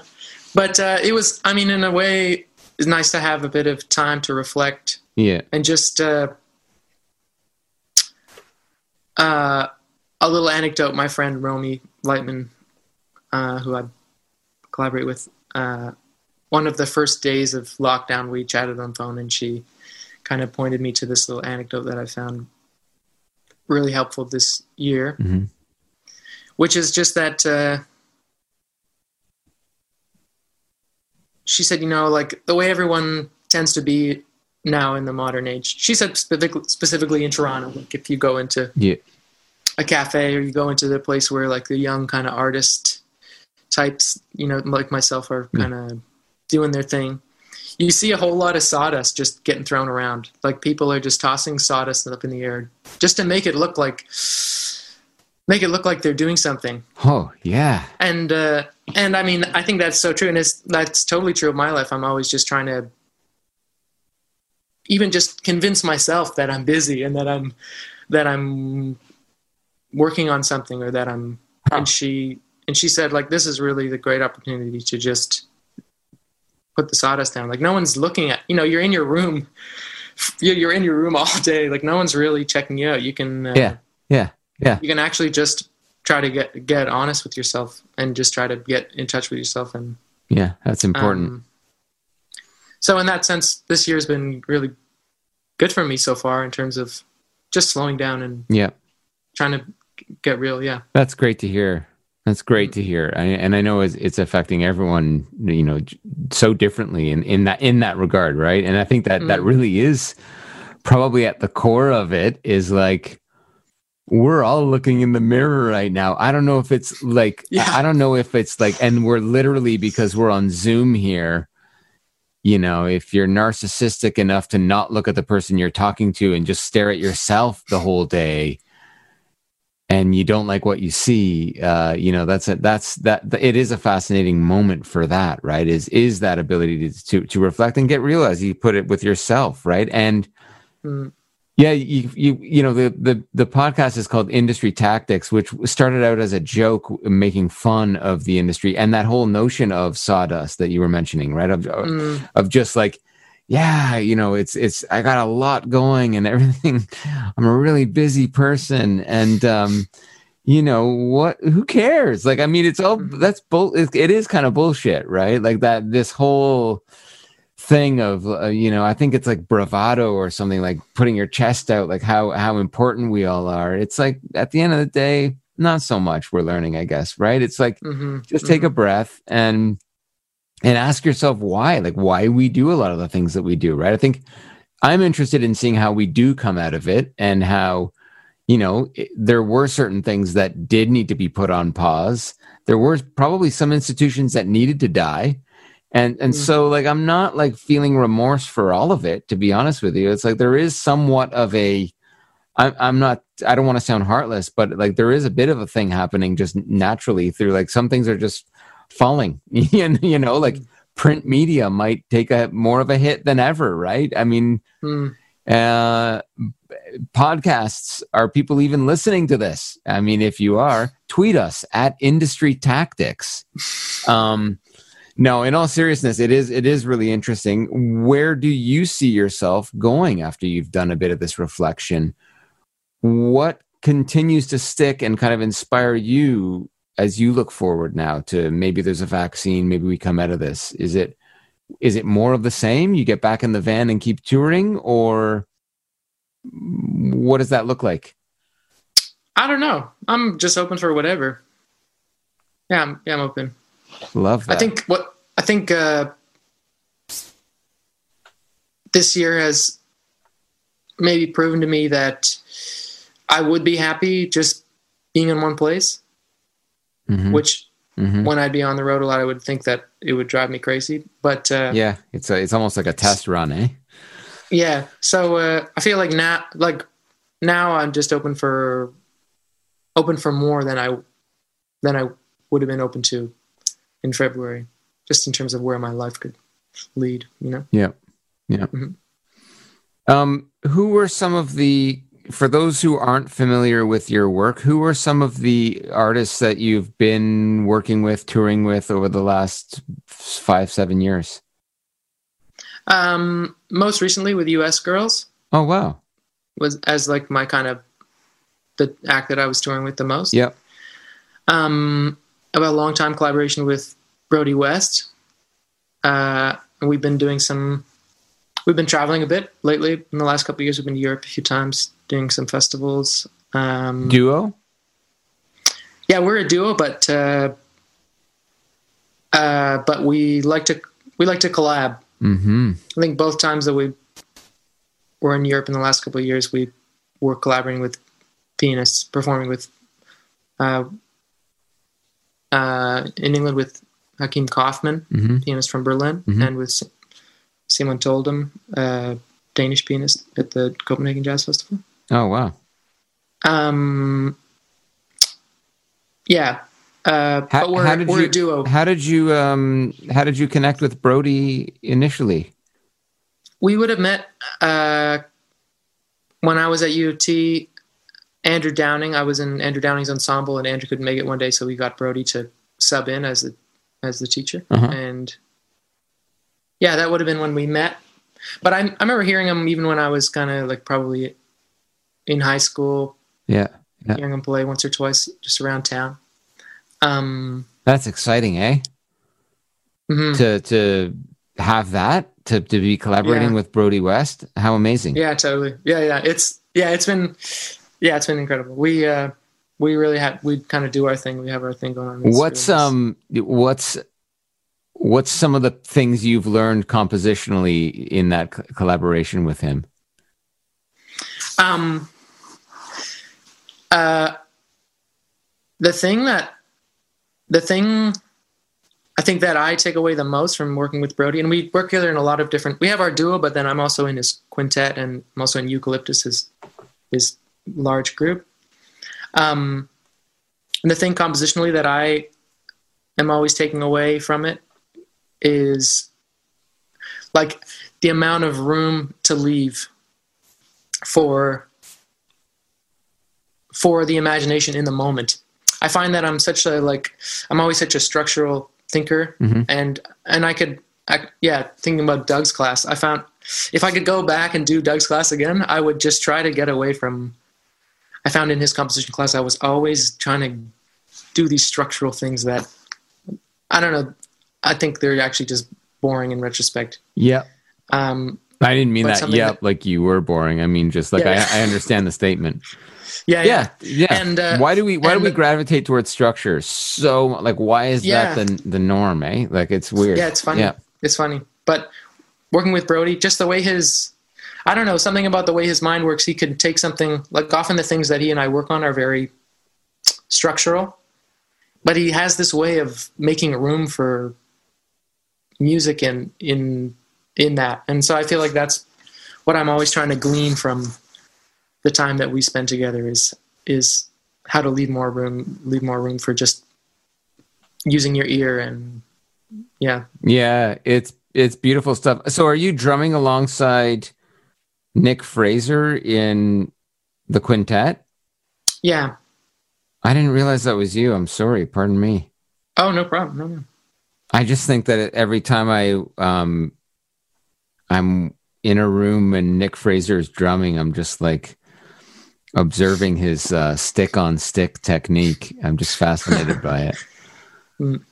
but uh it was i mean in a way it's nice to have a bit of time to reflect Yeah. and just uh uh a little anecdote my friend romy lightman uh who i collaborate with uh one of the first days of lockdown we chatted on phone and she kind of pointed me to this little anecdote that i found really helpful this year Mhm. which is just that uh, she said, you know, like the way everyone tends to be now in the modern age. She said specifically, specifically in Toronto, like if you go into Yeah. a cafe or you go into the place where like the young kind of artist types, you know, like myself are kind of doing their thing. You see a whole lot of sawdust just getting thrown around. Like people are just tossing sawdust up in the air just to make it look like make it look like they're doing something Oh, yeah. and uh, and I mean, I think that's so true, and it's that's totally true of my life. I'm always just trying to even just convince myself that I'm busy and that I'm that I'm working on something or that I'm. And she and she said like this is really the great opportunity to just put the sawdust down. Like no one's looking at you know you're in your room. You're you're in your room all day. Like no one's really checking you out. You can uh, Yeah. Yeah. Yeah. you can actually just try to get get honest with yourself and just try to get in touch with yourself and Yeah. That's important. um, so in that sense this year's been really good for me so far in terms of just slowing down and yeah. trying to get real yeah That's great to hear. That's great to hear, I, and I know it's, it's affecting everyone, you know, so differently in, in that in that regard, right? And I think that that mm-hmm. really is probably at the core of it is like we're all looking in the mirror right now. I don't know if it's like Yeah. I don't know if it's like, and we're literally because we're on Zoom here. You know, if you're narcissistic enough to not look at the person you're talking to and just stare at yourself the whole day, and you don't like what you see uh you know that's a that's that it is a fascinating moment for that right is is that ability to to, to reflect and get real as you put it with yourself right and Mm. yeah you you you know the the the podcast is called industry tactics which started out as a joke making fun of the industry and that whole notion of sawdust that you were mentioning right of Mm. of just like yeah you know it's it's i got a lot going and everything. I'm a really busy person and um you know what who cares? Like i mean it's all that's bull it, it is kind of bullshit right? Like that this whole thing of uh, you know i think it's like bravado or something like putting your chest out like how how important we all are. It's like at the end of the day not so much we're learning i guess right? It's like hmm just take a breath and and ask yourself why like why we do a lot of the things that we do right i think I'm interested in seeing how we do come out of it and how, you know, it, there were certain things that did need to be put on pause. There were probably some institutions that needed to die. And and mm. so like I'm not like feeling remorse for all of it, to be honest with you. It's like there is somewhat of a I'm I'm not I don't want to sound heartless, but like there is a bit of a thing happening just naturally through like some things are just falling. you you know, like print media might take a more of a hit than ever, right? I mean, Hmm. uh, podcasts are people even listening to this? I mean, if you are, tweet us at Industry Tactics. Um, no, in all seriousness, it is it is really interesting. Where do you see yourself going after you've done a bit of this reflection? What continues to stick and kind of inspire you as you look forward now to maybe there's a vaccine, maybe we come out of this? Is it is it more of the same? You get back in the van and keep touring, or what does that look like? I don't know. I'm just open for whatever. Yeah, I'm, yeah, I'm open. Love that. I think what I think uh, this year has maybe proven to me that I would be happy just being in one place. Mhm. Which, Mhm. when I'd be on the road a lot, I would think that it would drive me crazy. But uh, yeah, it's a, it's almost like a test run, eh? yeah, so uh, I feel like now, like now, I'm just open for open for more than I than I would have been open to in February, just in terms of where my life could lead. You know. Yeah, yeah. Mhm. Um, who were some of the for those who aren't familiar with your work? Who are some of the artists that you've been working with, touring with over the last five, seven years? Um, most recently with U.S. Girls Oh wow! was as like my kind of the act that I was touring with the most. Yep. Um, about a long time collaboration with Brodie West. Uh, we've been doing some. We've been traveling a bit lately. In the last couple of years, we've been to Europe a few times, doing some festivals. Um, Duo. yeah, we're a duo, but uh, uh, but we like to we like to collab. Mm-hmm. I think both times that we were in Europe in the last couple of years, we were collaborating with pianists, performing with uh, uh, in England with Achim Kaufmann, Mhm. pianist from Berlin, Mhm. and with Simon Toldam, uh, Danish pianist at the Copenhagen Jazz Festival. Oh wow! Um, yeah, uh, How, but we're, how did we're you a duo. How did you um How did you connect with Brodie initially? we would have met uh, when I was at UT. Andrew Downing, I was in Andrew Downing's ensemble, and Andrew couldn't make it one day, so we got Brodie to sub in as the as the teacher, Uh-huh. and yeah, that would have been when we met. But I, I remember hearing him even when I was kind of like probably in high school, Yeah, yeah. hearing him play once or twice just around town. Um, That's exciting, eh? mhm. To to have that to to be collaborating Yeah. with Brodie West. How amazing! Yeah, totally. Yeah, yeah. It's yeah, it's been yeah, it's been incredible. We uh we really have we kind of do our thing. We have our thing going on. What's um what's what's some of the things you've learned compositionally in that co- collaboration with him? um uh the thing that the thing I think that I take away the most from working with Brodie, and we work together in a lot of different. We have our duo, but then I'm also in his quintet, and I'm also in Eucalyptus, his his large group. Um, and the thing compositionally that I am always taking away from it is like the amount of room to leave for for the imagination in the moment. I find that I'm such a like I'm always such a structural thinker, Mhm. and and I could I, yeah thinking about Doug's class. I found if I could go back and do Doug's class again, I would just try to get away from. I found in his composition class I was always trying to do these structural things that I don't know. I think they're actually just boring in retrospect. Yeah. Um, I didn't mean that yep, that- like you were boring. I mean just like Yeah. I, I understand the statement. yeah, Yeah, yeah. And, uh, why do we why do we gravitate towards structure so like why is Yeah. that the the norm, eh? Like it's weird. Yeah, it's funny. Yeah. It's funny. But working with Brodie, just the way his, I don't know something about the way his mind works. He could take something like often the things that he and I work on are very structural, but he has this way of making room for music in in in that, and so I feel like that's what I'm always trying to glean from the time that we spend together is is how to leave more room leave more room for just using your ear and yeah Yeah, it's it's beautiful stuff. So, are you drumming alongside Nick Fraser in the quintet? yeah I didn't realize that was you. I'm sorry. Pardon me. oh no problem no, no. I just think that every time I um I'm in a room and Nick Fraser is drumming, I'm just like observing his uh, stick on stick technique. I'm just fascinated by it. Mm.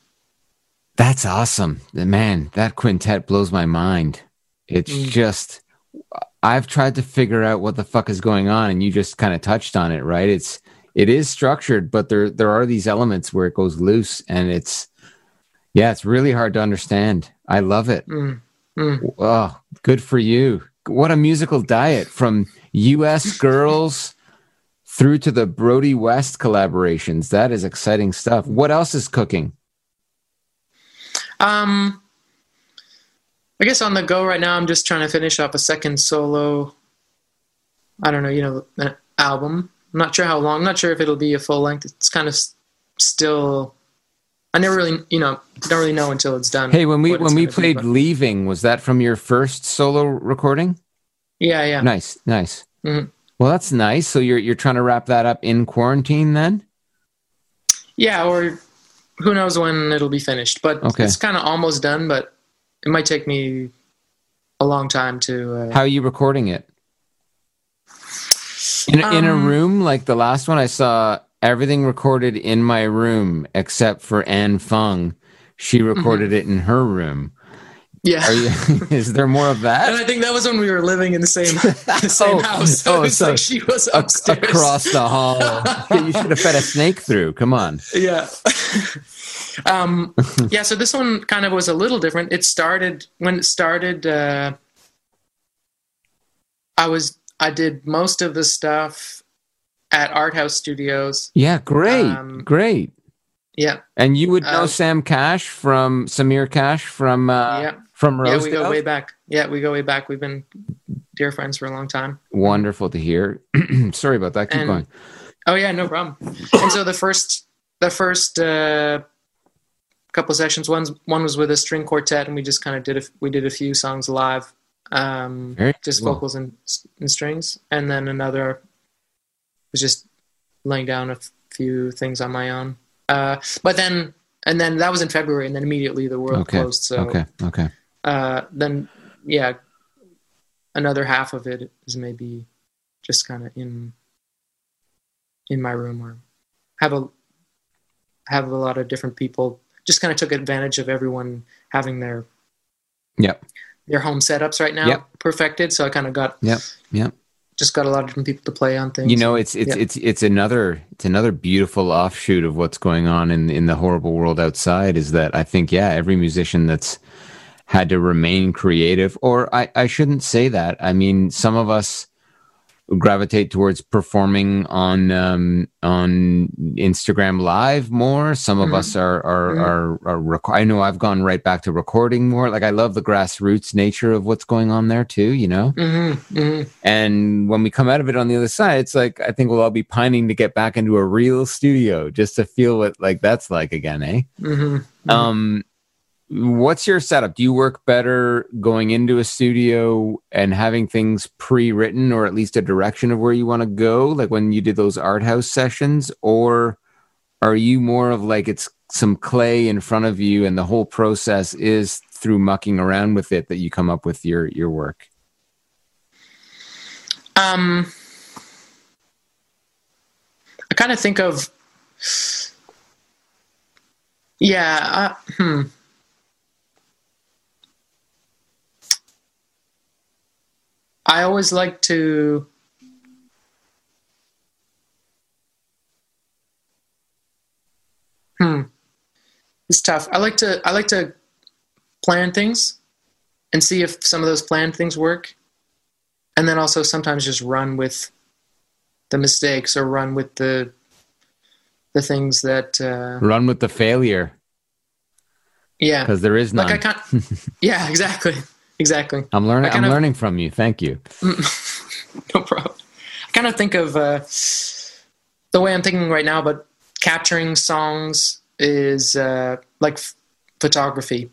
That's awesome. Man, that quintet blows my mind. It's Mm. just I've tried to figure out what the fuck is going on and you just kind of touched on it, right? It's it is structured, but there there are these elements where it goes loose and it's yeah, it's really hard to understand. I love it. Mm. Mm. Oh, good for you. What a musical diet from U.S. Girls through to the Brodie West collaborations. That is exciting stuff. What else is cooking? Um, I guess on the go right now, I'm just trying to finish up a second solo. I don't know, you know, an album. I'm not sure how long. I'm not sure if it'll be a full length. It's kind of still. I never really, you know, don't really know until it's done. Hey, when we when we be, played but- Leaving, was that from your first solo recording? yeah, yeah, Nice, nice. Mhm. Well, that's nice. So you're you're trying to wrap that up in quarantine then? yeah, or who knows when it'll be finished. But Okay. it's kind of almost done. But it might take me a long time to. Uh, How are you recording it? In a, in a Um, room like the last one, I saw everything recorded in my room except for Anne Fung. She recorded it in her room. yeah. Are you? is there more of that? And I think that was when we were living in the same the same Oh, house. So oh, it's so like she was upstairs across the hall? You should have fed a snake through. Come on. Yeah. um, yeah. So this one kind of was a little different. It started when it started. Uh, I was I did most of the stuff at Art House Studios. Yeah, great, Um, great. Yeah, And you would know uh, Sam Cash from Samir Cash from uh, Yeah. from yeah. We go way back. Yeah, we go way back. We've been dear friends for a long time. Wonderful to hear. Sorry about that. Keep And- going. Oh yeah, no problem. and so the first the first uh, couple sessions, one's one was with a string quartet, and we just kind of did a, we did a few songs live, um, just cool. vocals and, and strings, and then another was just laying down a few things on my own. Uh, but then and then that was in February, and then immediately the world Okay. closed. So Okay. Okay. uh, then yeah, another half of it is maybe just kind of in in my room or have a have a lot of different people. Just kind of took advantage of everyone having their yeah their home setups right now Yep. perfected. So I kind of got Yep. Yep. Just got a lot of different people to play on things. You know, it's it's Yeah. it's it's another it's another beautiful offshoot of what's going on in in the horrible world outside. Is that I think yeah, every musician that's had to remain creative, or I I shouldn't say that. I mean, some of us gravitate towards performing on um on Instagram live more. Some of Mhm. us are are Mhm. are, are rec- I know I've gone right back to recording more. Like I love the grassroots nature of what's going on there too you know? Hmm hmm and when we come out of it on the other side, it's like I think we'll all be pining to get back into a real studio just to feel what like that's like again, eh? hmm Um, what's your setup? Do you work better going into a studio and having things pre-written, or at least a direction of where you want to go, like when you did those art house sessions, or are you more of like it's some clay in front of you and the whole process is through mucking around with it that you come up with your your work? Um, I kind of think of, yeah, uh, hmm. I always like to. Hmm, it's tough. I like to. I like to plan things, and see if some of those planned things work and then also sometimes just run with the mistakes or run with the the things that uh, Run with the failure yeah because there is none. like I can't yeah exactly exactly I'm learning. I'm of- learning from you. Thank you. no problem. I kind of think of uh, the way I'm thinking right now, but capturing songs is uh, like f- photography,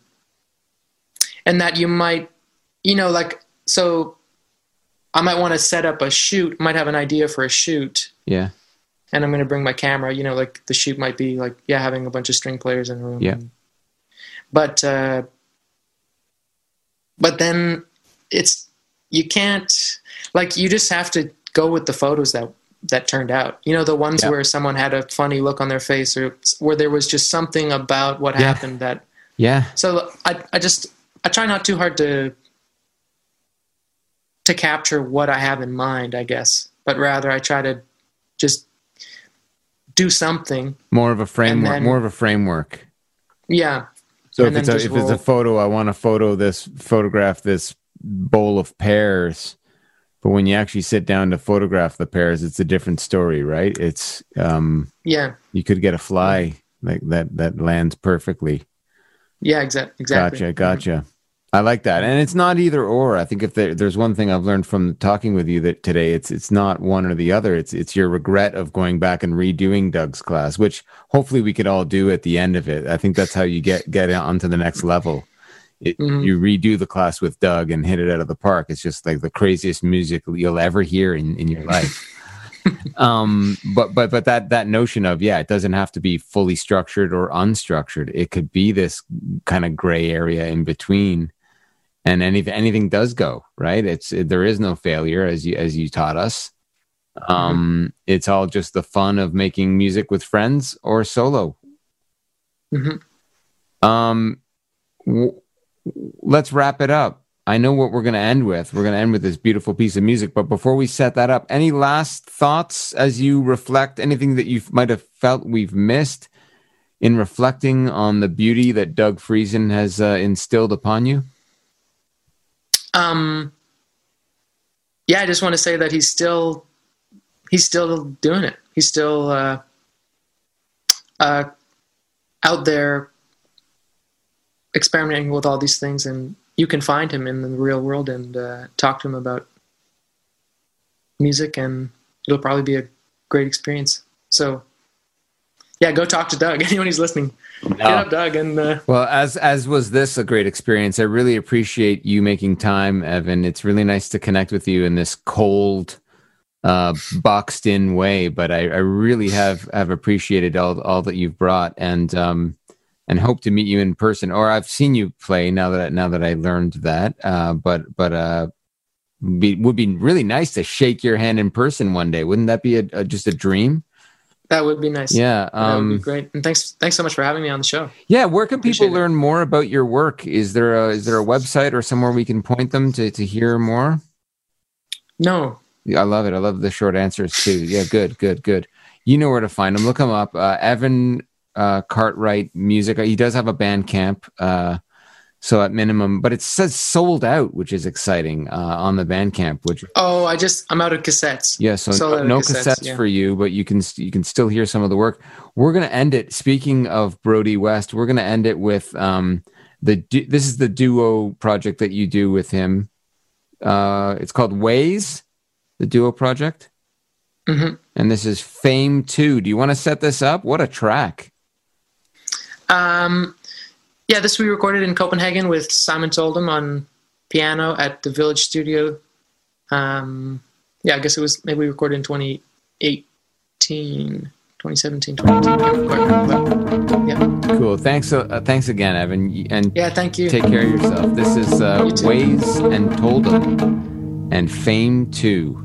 and that you might, you know, like so. I might want to set up a shoot. Might have an idea for a shoot, Yeah. and I'm going to bring my camera. You know, like the shoot might be like yeah, having a bunch of string players in a room. Yeah. But uh, but then it's you can't like you just have to go with the photos that that turned out. You know, the ones Yeah. where someone had a funny look on their face or where there was just something about what Yeah. happened that. Yeah. So I I just I try not too hard to to capture what I have in mind, I guess, but rather I try to just do something. More of a framework. then- more of a framework. Yeah. So And if it's a, if it's a photo, I want to photo this photograph this bowl of pears. But when you actually sit down to photograph the pears, it's a different story, right? It's um, Yeah. you could get a fly like that that lands perfectly. Yeah, exa- exactly. Gotcha, gotcha. I like that, and it's not either or. I think if there, there's one thing I've learned from talking with you that today, it's it's not one or the other. It's it's your regret of going back and redoing Doug's class, which hopefully we could all do at the end of it. I think that's how you get get onto the next level. It, Mhm. You redo the class with Doug and hit it out of the park. It's just like the craziest music you'll ever hear in, in your life. um but but but that that notion of yeah it doesn't have to be fully structured or unstructured it could be this kind of gray area in between and anything anything does go right? It's there is no failure as you as you taught us. Um it's all just the fun of making music with friends or solo. Mhm. um w- let's wrap it up. I know what we're going to end with. We're going to end with this beautiful piece of music but before we set that up any last thoughts as you reflect? Anything that you might have felt we've missed in reflecting on the beauty that doug friesen has uh, instilled upon you Um, yeah, I just want to say that he's still he's still doing it. He's still uh, uh, out there experimenting with all these things, and you can find him in the real world and uh, talk to him about music, and it'll probably be a great experience. So, yeah, go talk to Doug. Anyone who's listening, get up, Doug, and uh, Well, as as was this a great experience. I really appreciate you making time, Evan. It's really nice to connect with you in this cold, uh, boxed in way. But I, I really have have appreciated all all that you've brought, and um, and hope to meet you in person. Or I've seen you play now that now that I learned that. Uh, but but uh, be, would be really nice to shake your hand in person one day. Wouldn't that be a, a just a dream? That would be nice. Yeah. that would Um, be great. And thanks, thanks so much for having me on the show. Yeah, where can people it. learn more about your work? Is there a is there a website or somewhere we can point them to to hear more? No, Yeah, I love it. I love the short answers too. Yeah, good, good, good. You know where to find him. Look him up. Uh, Evan uh, Cartwright Music. He does have a Bandcamp. Uh, so at minimum, but it says sold out, which is exciting uh, on the Bandcamp. Which Oh, I just I'm out of cassettes. yeah, so no cassettes, cassettes yeah. for you, but you can you can still hear some of the work. We're gonna end it. Speaking of Brodie West, we're gonna end it with um the du- this is the duo project that you do with him. Uh, it's called Ways, the duo project, Mhm. and this is Fame Two. Do you want to set this up? What a track! Um, yeah, this we recorded in Copenhagen with Simon Toldam on piano at the Village Studio. Um, yeah, I guess it was maybe we recorded in 2018, 2017, 2018. Can't quite remember, but yeah, Cool. Thanks. Uh, thanks again, Evan, and yeah. Thank you. take care of yourself. This is uh, You. Ways and Toldam and Fame Two.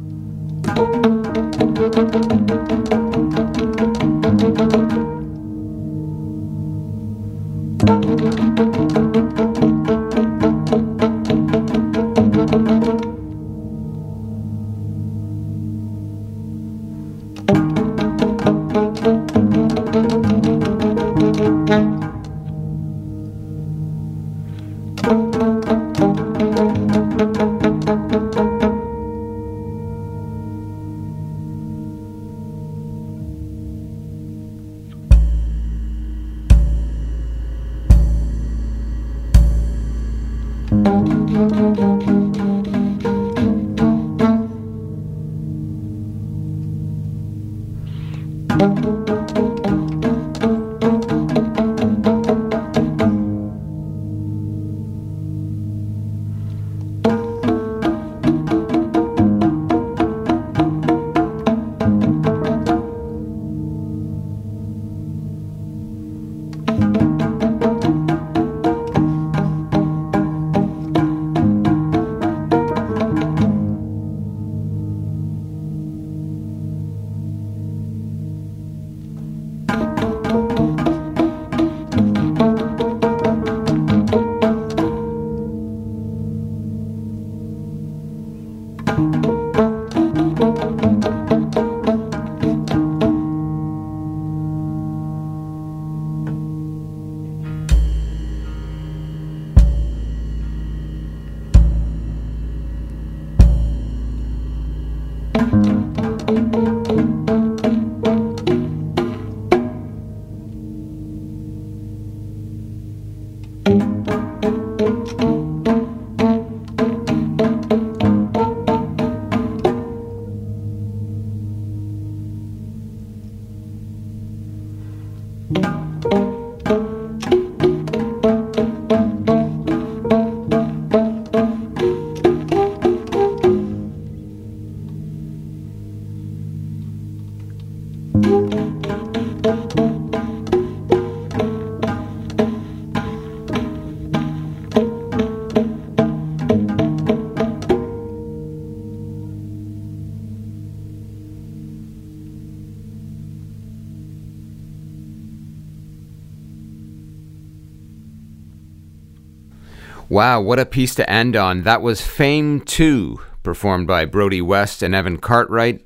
Wow, what a piece to end on. That was Fame 2, performed by Brodie West and Evan Cartwright,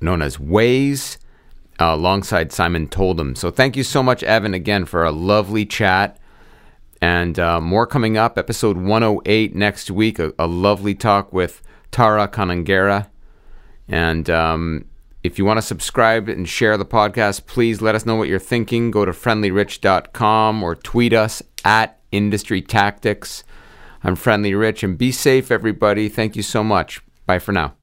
known as Ways, uh, alongside Simon Toldam. So thank you so much, Evan, again, for a lovely chat. And uh, more coming up, episode 108 next week, a, a lovely talk with Tara Kannangara. And um, if you want to subscribe and share the podcast, please let us know what you're thinking. Go to friendlyrich.com or tweet us at Industry Tactics. I'm Friendly Rich, and be safe, everybody. Thank you so much. Bye for now.